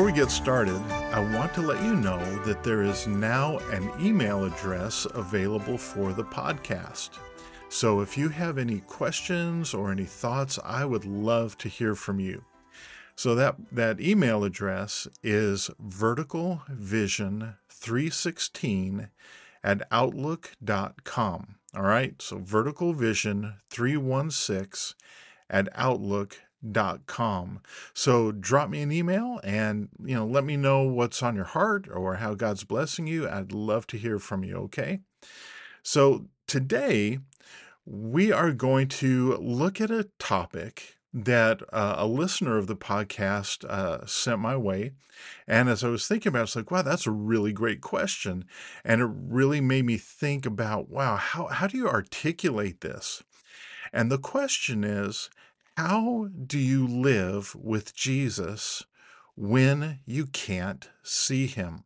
before we get started, I want to let you know that there is now an email address available for the podcast. So if you have any questions or any thoughts, I would love to hear from you. So that, that email address is verticalvision316 at outlook.com. All right, so verticalvision316 at outlook.com dot com. So drop me an email and you know let me know what's on your heart or how God's blessing you. I'd love to hear from you, okay? So today we are going to look at a topic that uh, a listener of the podcast uh, sent my way. And as I was thinking about it, it's like, wow, that's a really great question. And it really made me think about, wow, how, how do you articulate this? And the question is, how do you live with Jesus when you can't see him?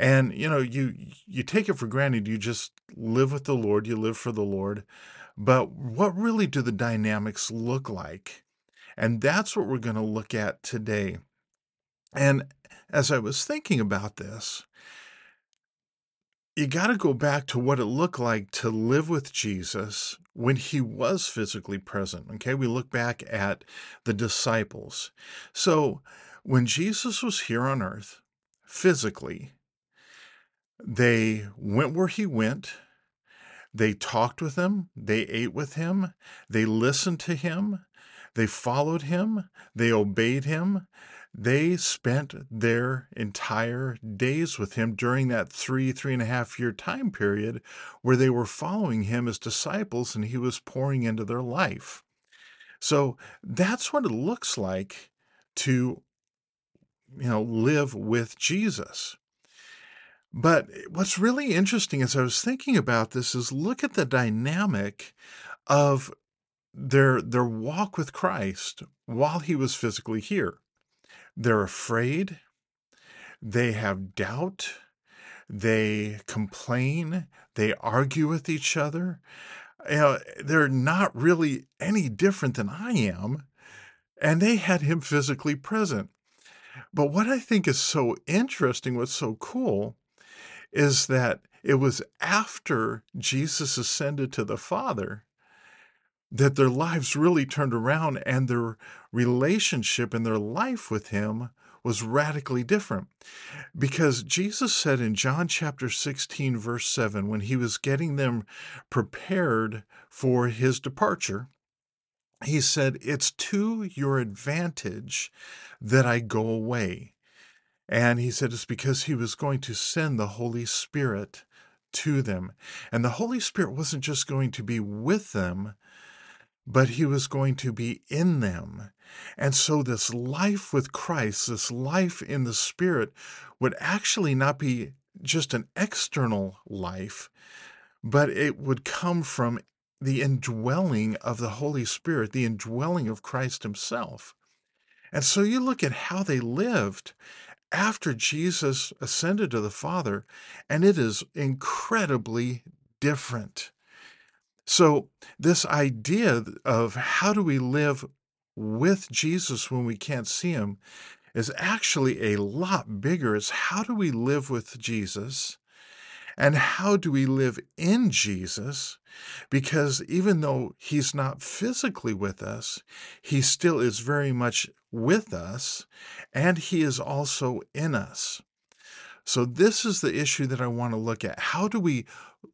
And you know, you you take it for granted you just live with the Lord, you live for the Lord. But what really do the dynamics look like? And that's what we're going to look at today. And as I was thinking about this, you got to go back to what it looked like to live with Jesus when he was physically present. Okay, we look back at the disciples. So, when Jesus was here on earth physically, they went where he went. They talked with him. They ate with him. They listened to him. They followed him. They obeyed him. They spent their entire days with him during that three, three and a half year time period where they were following him as disciples and he was pouring into their life. So that's what it looks like to, you know, live with Jesus. But what's really interesting as I was thinking about this is look at the dynamic of their their walk with Christ while he was physically here. They're afraid. They have doubt. They complain. They argue with each other. You know, they're not really any different than I am. And they had him physically present. But what I think is so interesting, what's so cool, is that it was after Jesus ascended to the Father that their lives really turned around and their relationship and their life with Him was radically different. Because Jesus said in John chapter 16, verse 7, when He was getting them prepared for His departure, He said, It's to your advantage that I go away. And He said, It's because He was going to send the Holy Spirit to them. And the Holy Spirit wasn't just going to be with them, but he was going to be in them. And so, this life with Christ, this life in the Spirit, would actually not be just an external life, but it would come from the indwelling of the Holy Spirit, the indwelling of Christ Himself. And so, you look at how they lived after Jesus ascended to the Father, and it is incredibly different. So, this idea of how do we live with Jesus when we can't see him is actually a lot bigger. It's how do we live with Jesus and how do we live in Jesus? Because even though he's not physically with us, he still is very much with us and he is also in us. So, this is the issue that I want to look at. How do we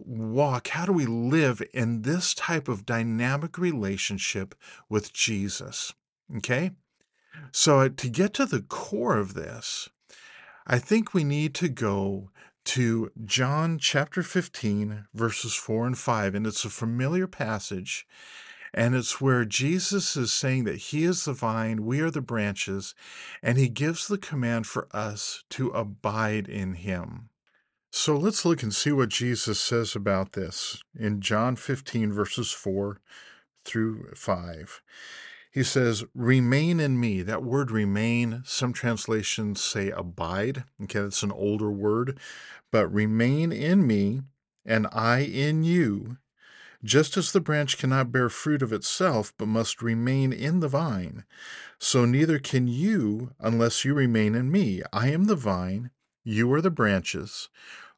walk? How do we live in this type of dynamic relationship with Jesus? Okay? So, uh, to get to the core of this, I think we need to go to John chapter 15, verses 4 and 5. And it's a familiar passage. And it's where Jesus is saying that He is the vine, we are the branches, and He gives the command for us to abide in Him. So let's look and see what Jesus says about this in John 15, verses 4 through 5. He says, Remain in me. That word remain, some translations say abide. Okay, that's an older word. But remain in me, and I in you Just as the branch cannot bear fruit of itself, but must remain in the vine, so neither can you unless you remain in me. I am the vine, you are the branches.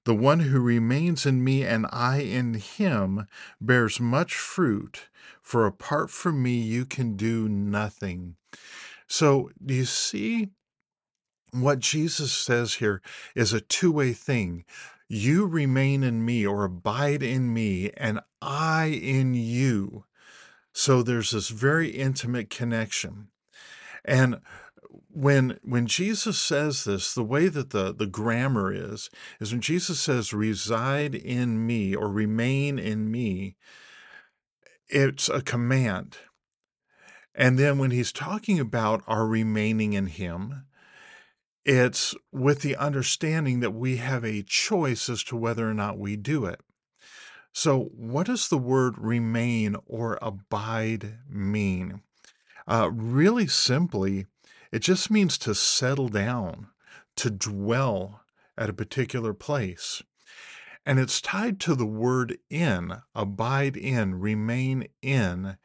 The one who remains in me and I in him bears much fruit, for apart from me you can do nothing. So, do you see what Jesus says here is a two way thing? You remain in me or abide in me, and I in you. So there's this very intimate connection. And when when Jesus says this, the way that the, the grammar is, is when Jesus says reside in me or remain in me, it's a command. And then when he's talking about our remaining in him, it's with the understanding that we have a choice as to whether or not we do it. So, what does the word remain or abide mean? Uh, really simply, it just means to settle down, to dwell at a particular place. And it's tied to the word in, abide in, remain in.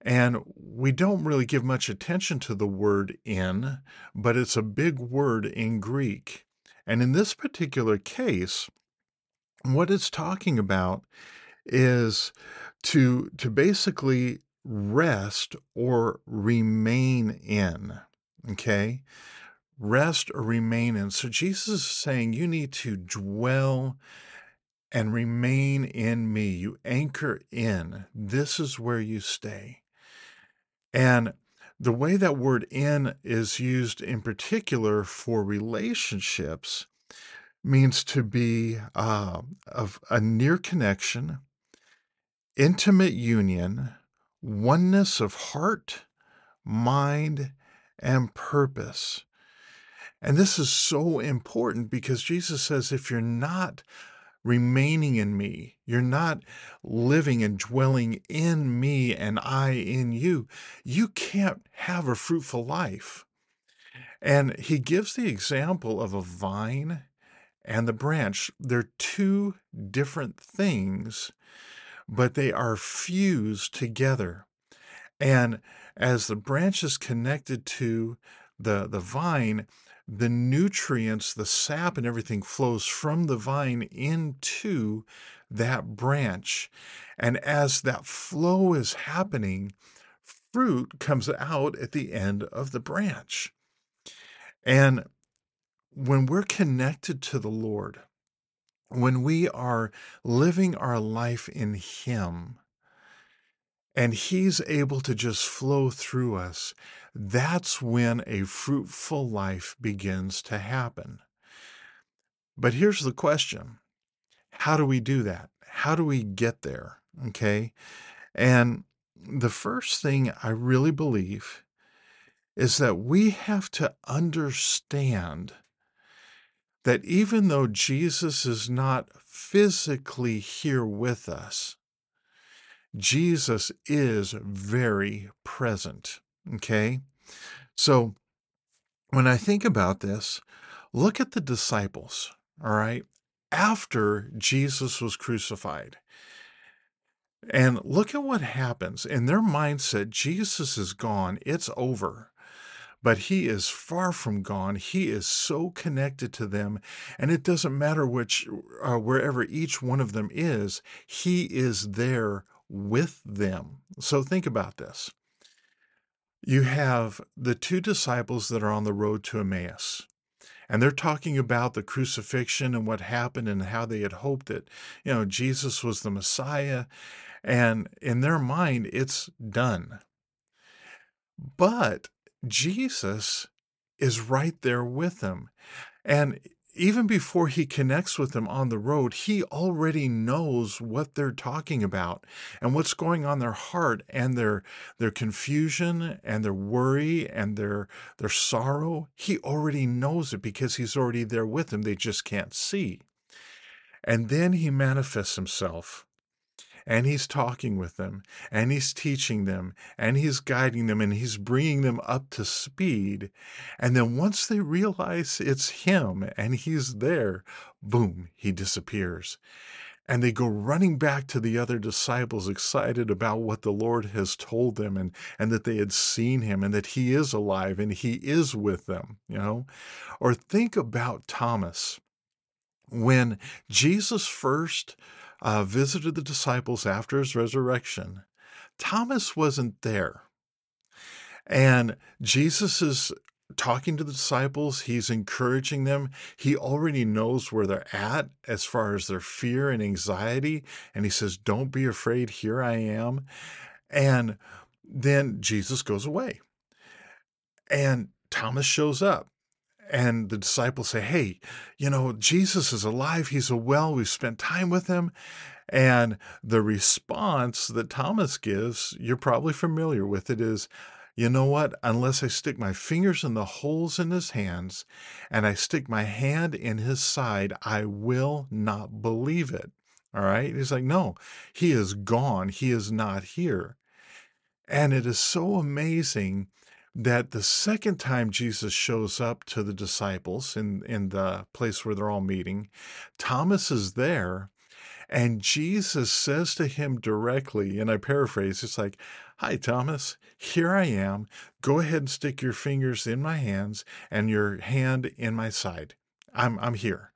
And we don't really give much attention to the word in, but it's a big word in Greek. And in this particular case, what it's talking about is to to basically rest or remain in okay? Rest or remain in so jesus is saying you need to dwell and remain in me. You anchor in. This is where you stay. And the way that word in is used in particular for relationships means to be uh, of a near connection, intimate union, oneness of heart, mind, and purpose. And this is so important because Jesus says if you're not remaining in me, you're not living and dwelling in me and I in you, you can't have a fruitful life. And he gives the example of a vine and the branch. They're two different things, but they are fused together. And as the branch is connected to the, the vine, the nutrients, the sap, and everything flows from the vine into that branch. And as that flow is happening, fruit comes out at the end of the branch. And when we're connected to the Lord, when we are living our life in Him, and He's able to just flow through us, that's when a fruitful life begins to happen. But here's the question How do we do that? How do we get there? Okay. And the first thing I really believe is that we have to understand that even though Jesus is not physically here with us, Jesus is very present. Okay? So when I think about this, look at the disciples, all right? After Jesus was crucified. And look at what happens. In their mindset, Jesus is gone. It's over but he is far from gone. He is so connected to them, and it doesn't matter which, uh, wherever each one of them is, he is there with them. So think about this. You have the two disciples that are on the road to Emmaus. And they're talking about the crucifixion and what happened and how they had hoped that, you know, Jesus was the Messiah. And in their mind, it's done. But Jesus is right there with them. And even before he connects with them on the road, he already knows what they're talking about and what's going on their heart and their their confusion and their worry and their their sorrow. He already knows it because he's already there with them. They just can't see. And then he manifests himself and he's talking with them and he's teaching them and he's guiding them and he's bringing them up to speed. And then once they realize it's him and he's there, boom, he disappears. and they go running back to the other disciples excited about what the Lord has told them and and that they had seen him and that he is alive and he is with them, you know? Or think about Thomas. When Jesus first uh, visited the disciples after his resurrection, Thomas wasn't there. And Jesus is talking to the disciples, he's encouraging them. He already knows where they're at as far as their fear and anxiety. And he says, Don't be afraid, here I am. And then Jesus goes away. And Thomas shows up. And the disciples say, Hey, you know, Jesus is alive. He's a well. We've spent time with him. And the response that Thomas gives, you're probably familiar with it, is, you know what? Unless I stick my fingers in the holes in his hands and I stick my hand in his side, I will not believe it. All right. He's like, no, he is gone. He is not here. And it is so amazing that the second time Jesus shows up to the disciples in, in the place where they're all meeting, Thomas is there and Jesus says to him directly, and I paraphrase, it's like, Hi, Thomas, here I am. Go ahead and stick your fingers in my hands and your hand in my side. I'm, I'm here.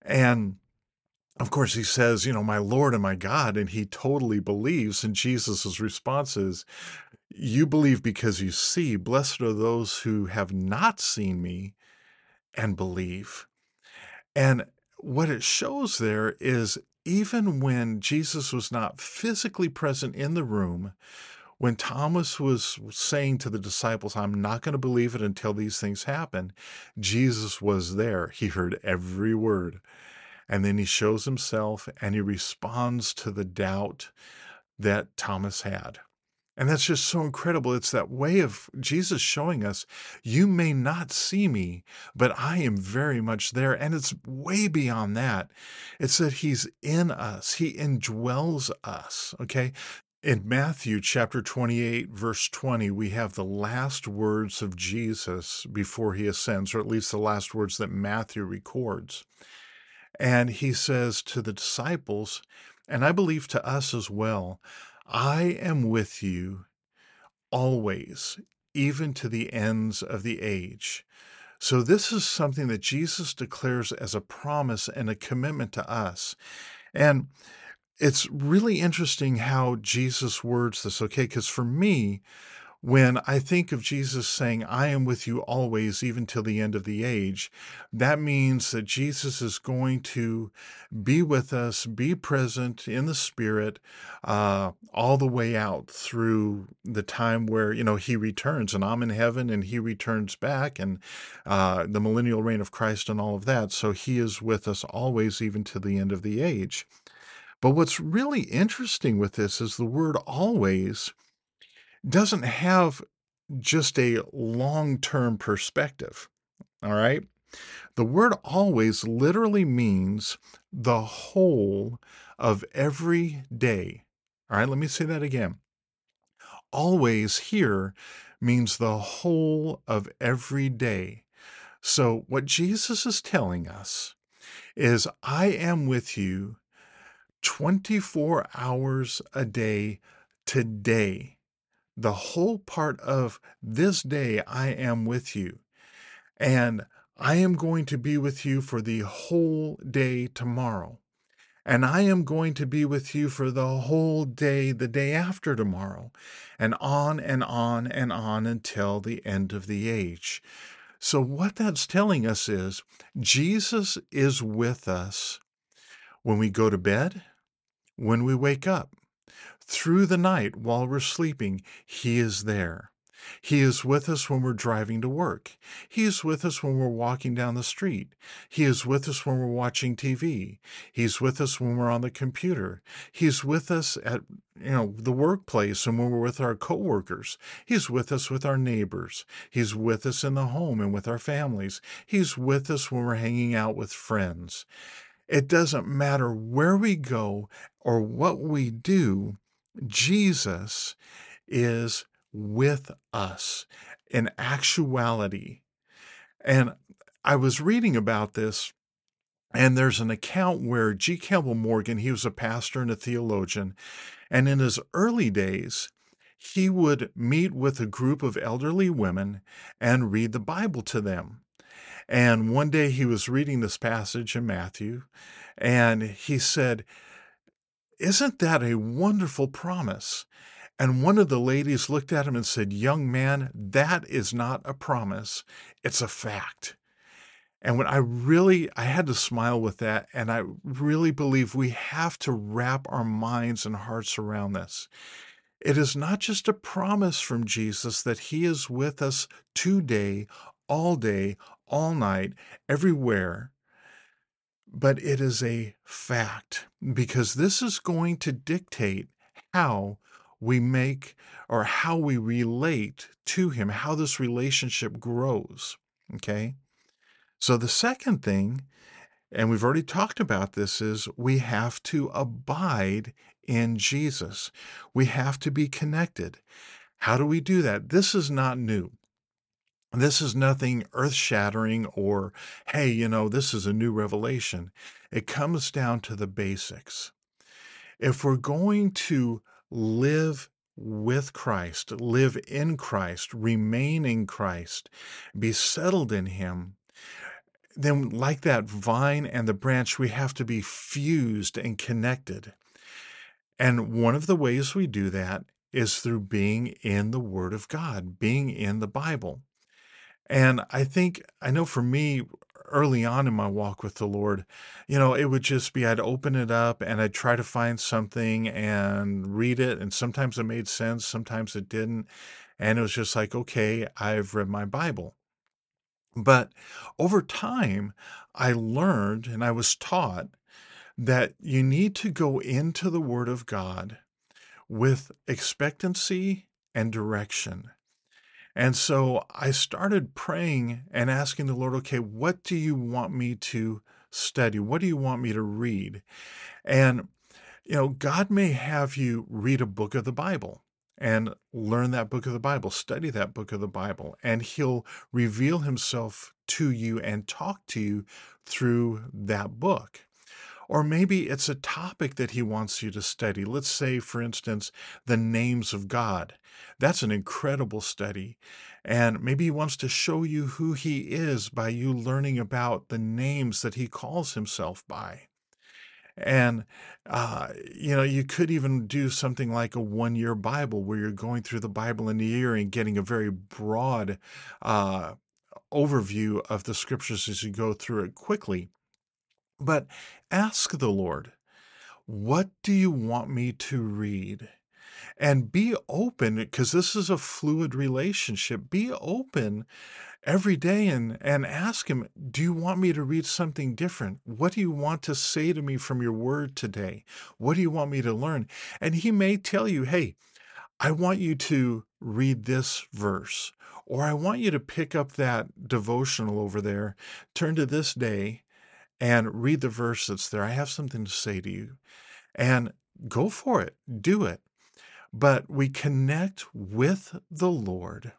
And of course, he says, You know, my Lord and my God. And he totally believes. And Jesus' response is, You believe because you see. Blessed are those who have not seen me and believe. And what it shows there is even when Jesus was not physically present in the room, when Thomas was saying to the disciples, I'm not going to believe it until these things happen, Jesus was there. He heard every word. And then he shows himself and he responds to the doubt that Thomas had. And that's just so incredible. It's that way of Jesus showing us, you may not see me, but I am very much there. And it's way beyond that. It's that he's in us, he indwells us. Okay. In Matthew chapter 28, verse 20, we have the last words of Jesus before he ascends, or at least the last words that Matthew records. And he says to the disciples, and I believe to us as well, I am with you always, even to the ends of the age. So, this is something that Jesus declares as a promise and a commitment to us. And it's really interesting how Jesus words this, okay? Because for me, when I think of Jesus saying, I am with you always, even till the end of the age, that means that Jesus is going to be with us, be present in the Spirit, uh, all the way out through the time where, you know, he returns and I'm in heaven and he returns back and uh, the millennial reign of Christ and all of that. So he is with us always, even to the end of the age. But what's really interesting with this is the word always doesn't have just a long term perspective. All right. The word always literally means the whole of every day. All right. Let me say that again. Always here means the whole of every day. So, what Jesus is telling us is, I am with you 24 hours a day today the whole part of this day I am with you. And I am going to be with you for the whole day tomorrow. And I am going to be with you for the whole day the day after tomorrow. And on and on and on until the end of the age. So, what that's telling us is Jesus is with us when we go to bed, when we wake up, through the night while we're sleeping, He is there. He is with us when we're driving to work. He is with us when we're walking down the street. He is with us when we're watching TV. He's with us when we're on the computer. He's with us at you know the workplace and when we're with our coworkers. He's with us with our neighbors. He's with us in the home and with our families. He's with us when we're hanging out with friends. It doesn't matter where we go or what we do, Jesus is with us in actuality. And I was reading about this And there's an account where G. Campbell Morgan, he was a pastor and a theologian, and in his early days, he would meet with a group of elderly women and read the Bible to them. And one day he was reading this passage in Matthew, and he said, Isn't that a wonderful promise? And one of the ladies looked at him and said, Young man, that is not a promise, it's a fact. And when I really, I had to smile with that. And I really believe we have to wrap our minds and hearts around this. It is not just a promise from Jesus that he is with us today, all day, all night, everywhere, but it is a fact because this is going to dictate how we make or how we relate to him, how this relationship grows. Okay. So the second thing, and we've already talked about this, is we have to abide in Jesus. We have to be connected. How do we do that? This is not new. This is nothing earth shattering or, hey, you know, this is a new revelation. It comes down to the basics. If we're going to live with Christ, live in Christ, remain in Christ, be settled in Him, then, like that vine and the branch, we have to be fused and connected. And one of the ways we do that is through being in the Word of God, being in the Bible. And I think, I know for me, early on in my walk with the Lord, you know, it would just be I'd open it up and I'd try to find something and read it. And sometimes it made sense, sometimes it didn't. And it was just like, okay, I've read my Bible. But over time, I learned and I was taught that you need to go into the Word of God with expectancy and direction. And so I started praying and asking the Lord, okay, what do you want me to study? What do you want me to read? And, you know, God may have you read a book of the Bible and learn that book of the Bible, study that book of the Bible, and He'll reveal Himself to you and talk to you through that book. Or maybe it's a topic that he wants you to study. Let's say, for instance, the names of God. That's an incredible study. And maybe he wants to show you who he is by you learning about the names that he calls himself by. And, uh, you know, you could even do something like a one year Bible where you're going through the Bible in a year and getting a very broad uh, overview of the scriptures as you go through it quickly. But ask the Lord, what do you want me to read? And be open because this is a fluid relationship. Be open every day and, and ask him, Do you want me to read something different? What do you want to say to me from your word today? What do you want me to learn? And he may tell you, Hey, I want you to read this verse, or I want you to pick up that devotional over there, turn to this day, and read the verse that's there. I have something to say to you. And go for it, do it. But we connect with the Lord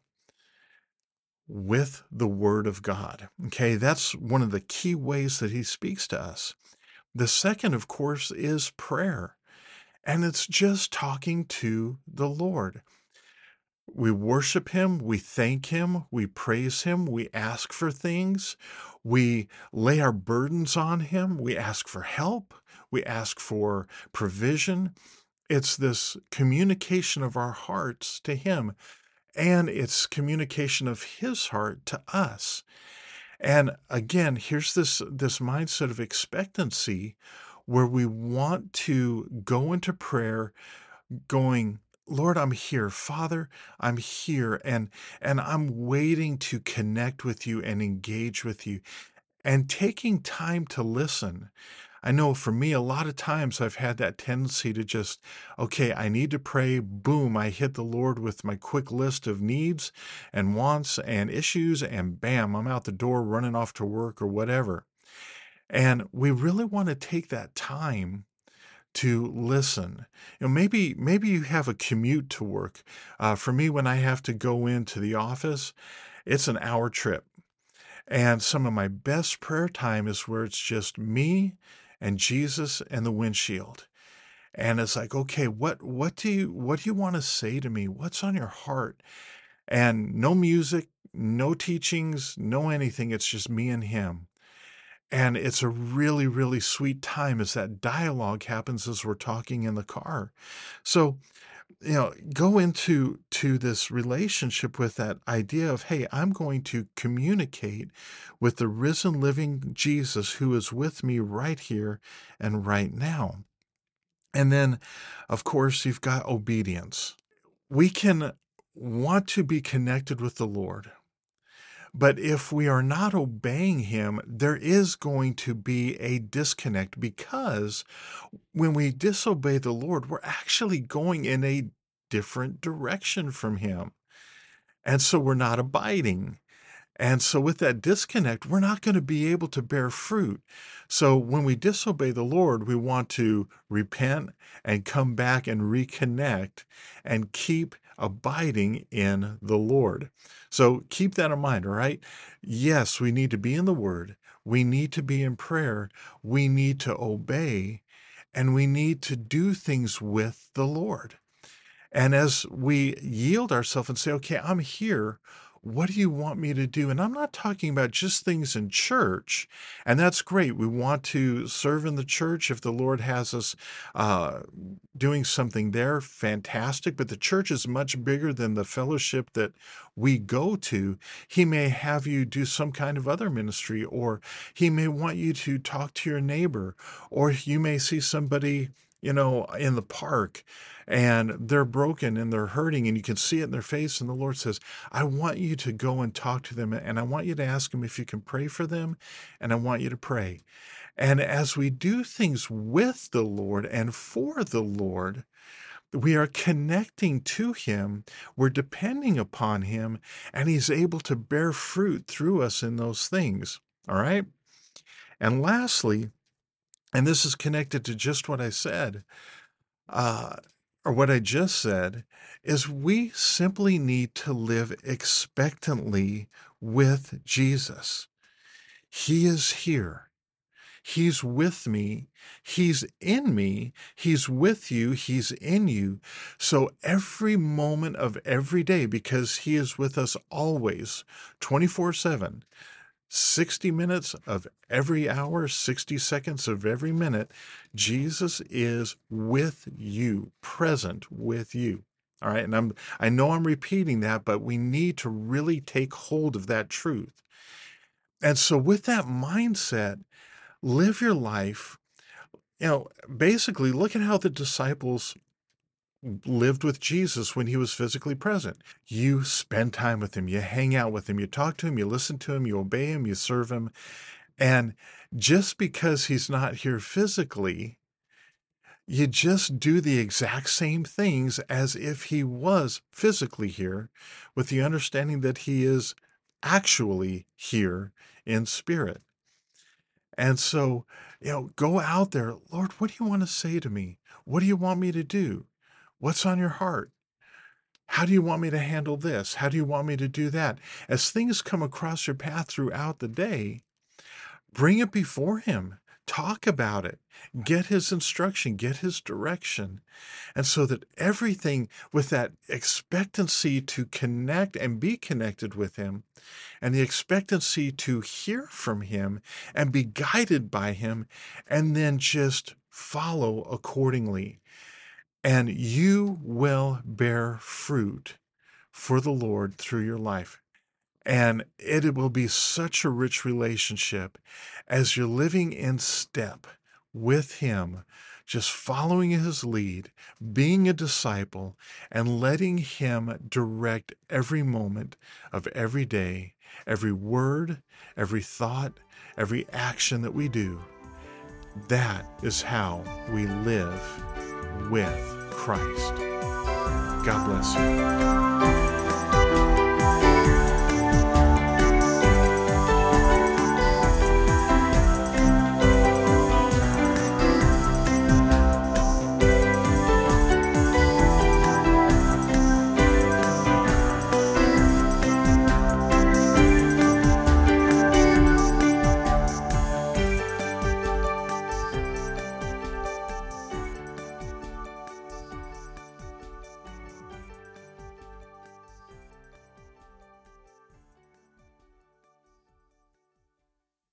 with the Word of God. Okay, that's one of the key ways that He speaks to us. The second, of course, is prayer, and it's just talking to the Lord. We worship Him, we thank Him, we praise Him, we ask for things, we lay our burdens on Him, we ask for help, we ask for provision. It's this communication of our hearts to Him and it's communication of his heart to us. And again, here's this this mindset of expectancy where we want to go into prayer going Lord, I'm here. Father, I'm here and and I'm waiting to connect with you and engage with you and taking time to listen. I know for me, a lot of times I've had that tendency to just, okay, I need to pray. Boom, I hit the Lord with my quick list of needs and wants and issues, and bam, I'm out the door running off to work or whatever. And we really want to take that time to listen. You know, maybe maybe you have a commute to work. Uh, for me, when I have to go into the office, it's an hour trip. And some of my best prayer time is where it's just me and Jesus and the windshield. And it's like, okay, what what do you what do you want to say to me? What's on your heart? And no music, no teachings, no anything. It's just me and him. And it's a really, really sweet time as that dialogue happens as we're talking in the car. So you know go into to this relationship with that idea of hey i'm going to communicate with the risen living jesus who is with me right here and right now. And then of course you've got obedience. We can want to be connected with the lord but if we are not obeying him, there is going to be a disconnect because when we disobey the Lord, we're actually going in a different direction from him. And so we're not abiding. And so, with that disconnect, we're not going to be able to bear fruit. So, when we disobey the Lord, we want to repent and come back and reconnect and keep abiding in the Lord. So keep that in mind, all right? Yes, we need to be in the Word, we need to be in prayer, we need to obey, and we need to do things with the Lord. And as we yield ourselves and say, okay, I'm here what do you want me to do? And I'm not talking about just things in church, and that's great. We want to serve in the church if the Lord has us uh, doing something there, fantastic. But the church is much bigger than the fellowship that we go to. He may have you do some kind of other ministry, or He may want you to talk to your neighbor, or you may see somebody you know, in the park and they're broken and they're hurting and you can see it in their face. And the Lord says, I want you to go and talk to them and I want you to ask them if you can pray for them and I want you to pray. And as we do things with the Lord and for the Lord, we are connecting to Him, we're depending upon Him, and He's able to bear fruit through us in those things. All right? And lastly, and this is connected to just what I said, uh, or what I just said, is we simply need to live expectantly with Jesus. He is here. He's with me. He's in me. He's with you. He's in you. So every moment of every day, because He is with us always, 24 7, 60 minutes of every hour, 60 seconds of every minute, Jesus is with you, present with you. All right. And I'm, I know I'm repeating that, but we need to really take hold of that truth. And so, with that mindset, live your life. You know, basically, look at how the disciples lived with Jesus when he was physically present. You spend time with him, you hang out with him, you talk to him, you listen to him, you obey him, you serve him. And just because he's not here physically, you just do the exact same things as if he was physically here, with the understanding that he is actually here in spirit. And so, you know, go out there, Lord, what do you want to say to me? What do you want me to do? What's on your heart? How do you want me to handle this? How do you want me to do that? As things come across your path throughout the day, bring it before Him. Talk about it. Get His instruction, get His direction. And so that everything with that expectancy to connect and be connected with Him, and the expectancy to hear from Him and be guided by Him, and then just follow accordingly and you will bear fruit for the Lord through your life. And it will be such a rich relationship as you're living in step with Him, just following His lead, being a disciple, and letting Him direct every moment of every day, every word, every thought, every action that we do. That is how we live with Christ. God bless you.